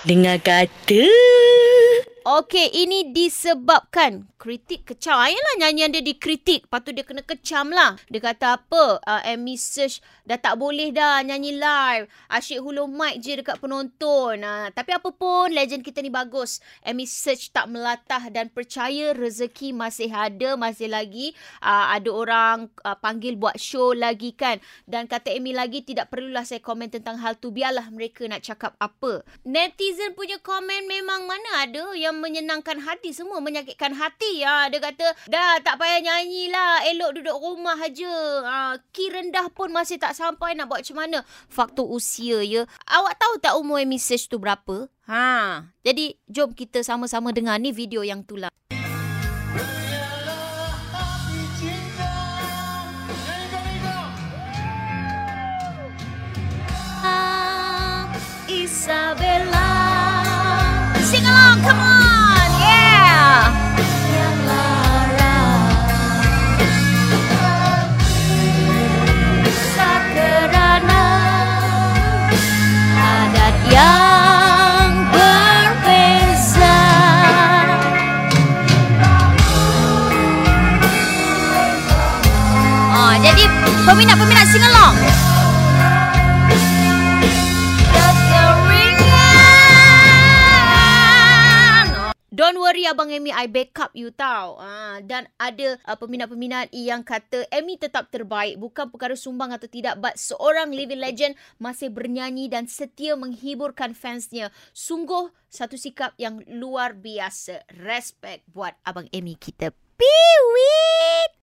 Dengar kata. Okey, ini disebabkan kritik kecam. Ayolah nyanyian dia dikritik. Lepas tu dia kena kecam lah. Dia kata apa? Uh, Amy Search dah tak boleh dah nyanyi live. Asyik hulur mic je dekat penonton. Uh, tapi apa pun, legend kita ni bagus. Amy Search tak melatah dan percaya rezeki masih ada. Masih lagi uh, ada orang uh, panggil buat show lagi kan. Dan kata Amy lagi, tidak perlulah saya komen tentang hal tu. Biarlah mereka nak cakap apa. Netizen punya komen memang mana ada yang yang menyenangkan hati semua menyakitkan hati. Ha, dia kata dah tak payah nyanyi lah elok duduk rumah aja. Ha, ki rendah pun masih tak sampai nak buat macam mana. Faktor usia ya. Awak tahu tak umur message tu berapa? Ha jadi jom kita sama-sama dengar ni video yang tu lah Isabella Sing along, come on Peminat-peminat sing along. Don't worry Abang Amy, I backup you tau. Uh, dan ada uh, peminat-peminat yang kata Amy tetap terbaik. Bukan perkara sumbang atau tidak. But seorang living legend masih bernyanyi dan setia menghiburkan fansnya. Sungguh satu sikap yang luar biasa. Respect buat Abang Amy kita. Piwit!